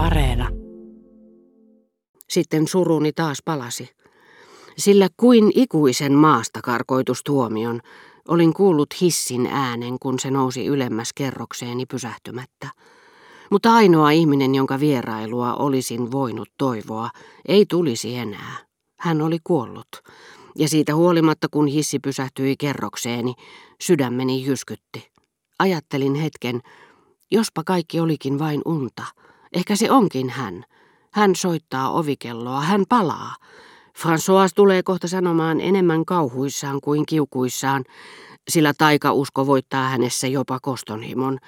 Areena. Sitten suruni taas palasi. Sillä kuin ikuisen maasta karkoitustuomion olin kuullut hissin äänen, kun se nousi ylemmäs kerrokseeni pysähtymättä. Mutta ainoa ihminen, jonka vierailua olisin voinut toivoa, ei tulisi enää. Hän oli kuollut. Ja siitä huolimatta, kun hissi pysähtyi kerrokseeni, sydämeni jyskytti. Ajattelin hetken, jospa kaikki olikin vain unta. Ehkä se onkin hän. Hän soittaa ovikelloa, hän palaa. François tulee kohta sanomaan enemmän kauhuissaan kuin kiukuissaan, sillä taikausko voittaa hänessä jopa kostonhimon,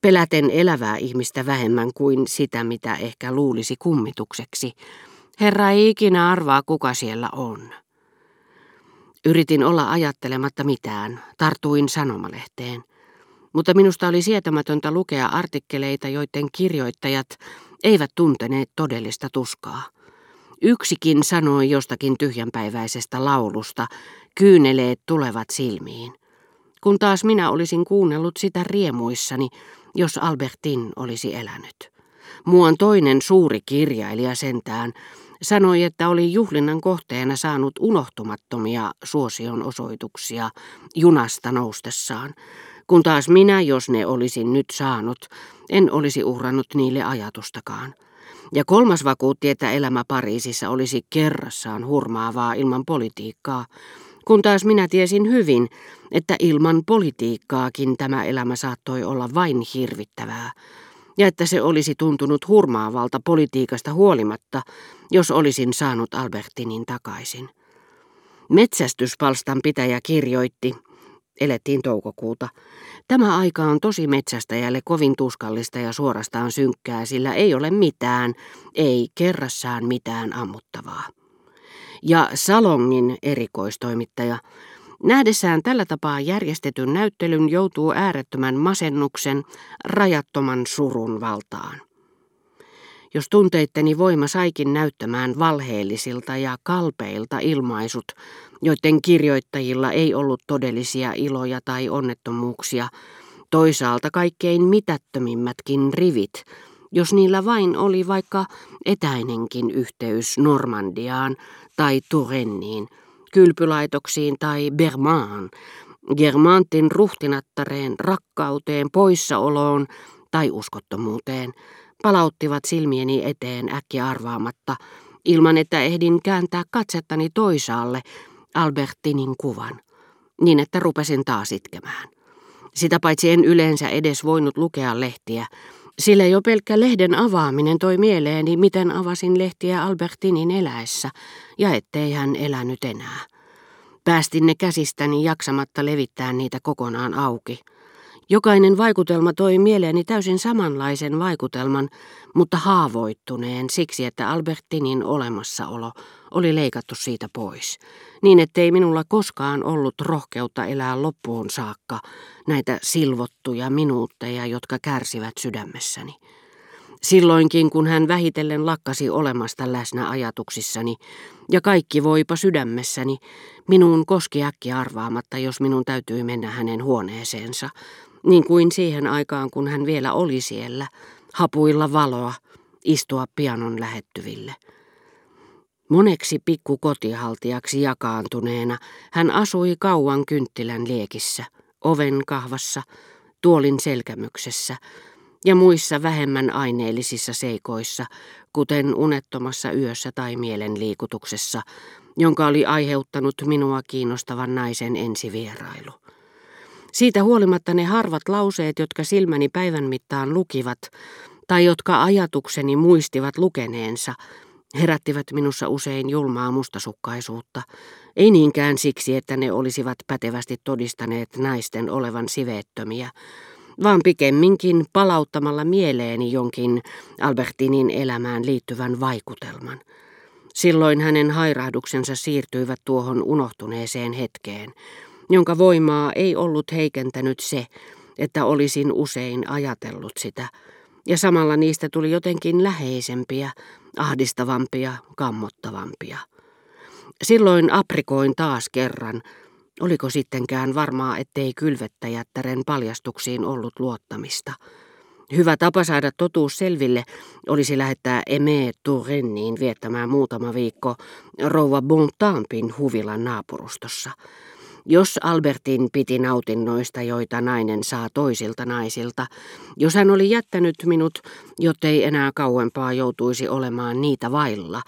peläten elävää ihmistä vähemmän kuin sitä, mitä ehkä luulisi kummitukseksi. Herra ei ikinä arvaa, kuka siellä on. Yritin olla ajattelematta mitään, tartuin sanomalehteen. Mutta minusta oli sietämätöntä lukea artikkeleita, joiden kirjoittajat eivät tunteneet todellista tuskaa. Yksikin sanoi jostakin tyhjänpäiväisestä laulusta, kyyneleet tulevat silmiin. Kun taas minä olisin kuunnellut sitä riemuissani, jos Albertin olisi elänyt. Muun toinen suuri kirjailija sentään sanoi, että oli juhlinnan kohteena saanut unohtumattomia suosion osoituksia junasta noustessaan, kun taas minä, jos ne olisin nyt saanut, en olisi uhrannut niille ajatustakaan. Ja kolmas vakuutti, että elämä Pariisissa olisi kerrassaan hurmaavaa ilman politiikkaa, kun taas minä tiesin hyvin, että ilman politiikkaakin tämä elämä saattoi olla vain hirvittävää, ja että se olisi tuntunut hurmaavalta politiikasta huolimatta, jos olisin saanut Albertinin takaisin. Metsästyspalstan pitäjä kirjoitti, elettiin toukokuuta, Tämä aika on tosi metsästäjälle kovin tuskallista ja suorastaan synkkää, sillä ei ole mitään, ei kerrassaan mitään ammuttavaa. Ja Salongin erikoistoimittaja, nähdessään tällä tapaa järjestetyn näyttelyn, joutuu äärettömän masennuksen, rajattoman surun valtaan. Jos tunteitteni voima saikin näyttämään valheellisilta ja kalpeilta ilmaisut, joiden kirjoittajilla ei ollut todellisia iloja tai onnettomuuksia, toisaalta kaikkein mitättömimmätkin rivit, jos niillä vain oli vaikka etäinenkin yhteys Normandiaan tai Turenniin, kylpylaitoksiin tai Bermaan, Germantin ruhtinattareen, rakkauteen, poissaoloon tai uskottomuuteen, palauttivat silmieni eteen äkkiä arvaamatta, ilman että ehdin kääntää katsettani toisaalle Albertinin kuvan, niin että rupesin taas itkemään. Sitä paitsi en yleensä edes voinut lukea lehtiä, sillä jo pelkkä lehden avaaminen toi mieleeni, miten avasin lehtiä Albertinin eläessä, ja ettei hän elänyt enää. Päästin ne käsistäni jaksamatta levittää niitä kokonaan auki. Jokainen vaikutelma toi mieleeni täysin samanlaisen vaikutelman, mutta haavoittuneen siksi, että Albertinin olemassaolo oli leikattu siitä pois, niin ettei minulla koskaan ollut rohkeutta elää loppuun saakka näitä silvottuja minuutteja, jotka kärsivät sydämessäni. Silloinkin, kun hän vähitellen lakkasi olemasta läsnä ajatuksissani, ja kaikki voipa sydämessäni, minun koski äkki arvaamatta, jos minun täytyi mennä hänen huoneeseensa, niin kuin siihen aikaan, kun hän vielä oli siellä, hapuilla valoa, istua pianon lähettyville. Moneksi pikku kotihaltijaksi jakaantuneena hän asui kauan kynttilän liekissä, oven kahvassa, tuolin selkämyksessä ja muissa vähemmän aineellisissa seikoissa, kuten unettomassa yössä tai mielenliikutuksessa, jonka oli aiheuttanut minua kiinnostavan naisen ensivierailu. Siitä huolimatta ne harvat lauseet, jotka silmäni päivän mittaan lukivat, tai jotka ajatukseni muistivat lukeneensa, herättivät minussa usein julmaa mustasukkaisuutta, ei niinkään siksi, että ne olisivat pätevästi todistaneet naisten olevan siveettömiä, vaan pikemminkin palauttamalla mieleeni jonkin Albertinin elämään liittyvän vaikutelman. Silloin hänen hairahduksensa siirtyivät tuohon unohtuneeseen hetkeen, jonka voimaa ei ollut heikentänyt se, että olisin usein ajatellut sitä, ja samalla niistä tuli jotenkin läheisempiä, ahdistavampia, kammottavampia. Silloin aprikoin taas kerran, oliko sittenkään varmaa, ettei kylvettäjättären paljastuksiin ollut luottamista. Hyvä tapa saada totuus selville olisi lähettää Eme Tourenniin viettämään muutama viikko rouva Bontampin huvilan naapurustossa. Jos Albertin piti nautinnoista, joita nainen saa toisilta naisilta, jos hän oli jättänyt minut, jottei enää kauempaa joutuisi olemaan niitä vailla,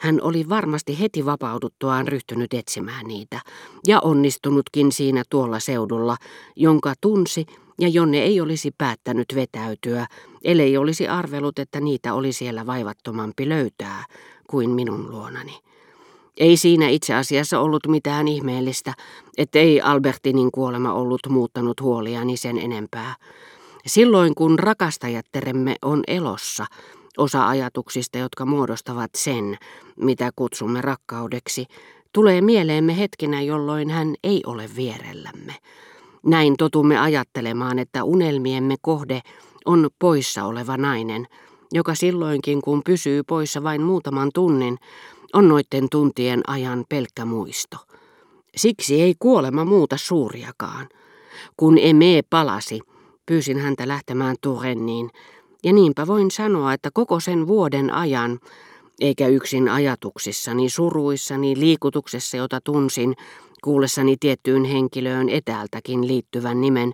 hän oli varmasti heti vapauduttuaan ryhtynyt etsimään niitä, ja onnistunutkin siinä tuolla seudulla, jonka tunsi ja jonne ei olisi päättänyt vetäytyä, ellei olisi arvelut, että niitä oli siellä vaivattomampi löytää kuin minun luonani. Ei siinä itse asiassa ollut mitään ihmeellistä, ettei Albertinin kuolema ollut muuttanut huoliani sen enempää. Silloin kun rakastajatteremme on elossa, osa ajatuksista, jotka muodostavat sen, mitä kutsumme rakkaudeksi, tulee mieleemme hetkinä, jolloin hän ei ole vierellämme. Näin totumme ajattelemaan, että unelmiemme kohde on poissa oleva nainen, joka silloinkin kun pysyy poissa vain muutaman tunnin, on noitten tuntien ajan pelkkä muisto. Siksi ei kuolema muuta suuriakaan. Kun Eme palasi, pyysin häntä lähtemään Turenniin, ja niinpä voin sanoa, että koko sen vuoden ajan, eikä yksin ajatuksissani, suruissani, liikutuksessa, jota tunsin, kuullessani tiettyyn henkilöön etäältäkin liittyvän nimen,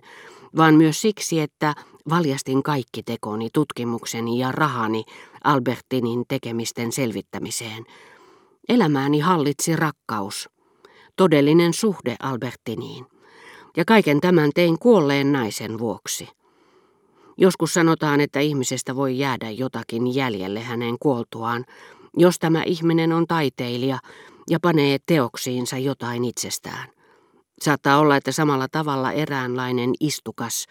vaan myös siksi, että valjastin kaikki tekoni, tutkimukseni ja rahani Albertinin tekemisten selvittämiseen. Elämääni hallitsi rakkaus, todellinen suhde Albertiniin, ja kaiken tämän tein kuolleen naisen vuoksi. Joskus sanotaan, että ihmisestä voi jäädä jotakin jäljelle hänen kuoltuaan, jos tämä ihminen on taiteilija ja panee teoksiinsa jotain itsestään. Saattaa olla, että samalla tavalla eräänlainen istukas,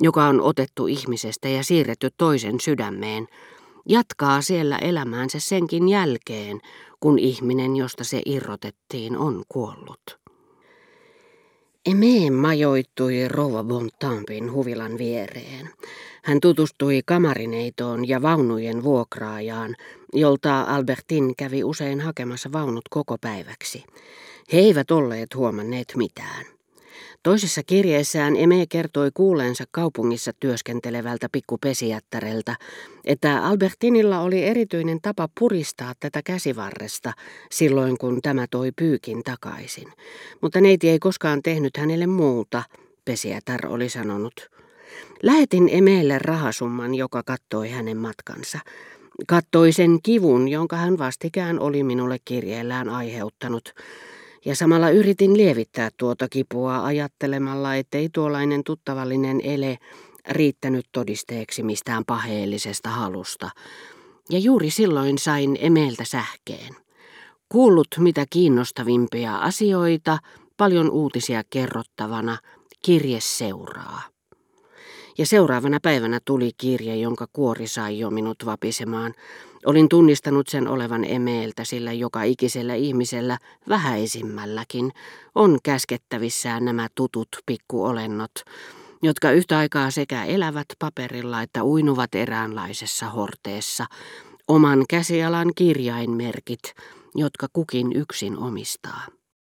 joka on otettu ihmisestä ja siirretty toisen sydämeen, jatkaa siellä elämäänsä senkin jälkeen, kun ihminen, josta se irrotettiin, on kuollut. Eme majoittui Rova Bontampin huvilan viereen. Hän tutustui kamarineitoon ja vaunujen vuokraajaan, jolta Albertin kävi usein hakemassa vaunut koko päiväksi. He eivät olleet huomanneet mitään. Toisessa kirjeessään Eme kertoi kuuleensa kaupungissa työskentelevältä pikkupesijättäreltä, että Albertinilla oli erityinen tapa puristaa tätä käsivarresta silloin, kun tämä toi pyykin takaisin. Mutta neiti ei koskaan tehnyt hänelle muuta, pesijätär oli sanonut. Lähetin Emeelle rahasumman, joka kattoi hänen matkansa. Kattoi sen kivun, jonka hän vastikään oli minulle kirjeellään aiheuttanut. Ja samalla yritin lievittää tuota kipua ajattelemalla, ettei tuollainen tuttavallinen ele riittänyt todisteeksi mistään paheellisesta halusta. Ja juuri silloin sain Emeeltä sähkeen. Kuullut mitä kiinnostavimpia asioita, paljon uutisia kerrottavana, kirje seuraa. Ja seuraavana päivänä tuli kirje, jonka kuori sai jo minut vapisemaan. Olin tunnistanut sen olevan emeeltä, sillä joka ikisellä ihmisellä, vähäisimmälläkin, on käskettävissään nämä tutut pikkuolennot, jotka yhtä aikaa sekä elävät paperilla että uinuvat eräänlaisessa horteessa, oman käsialan kirjainmerkit, jotka kukin yksin omistaa.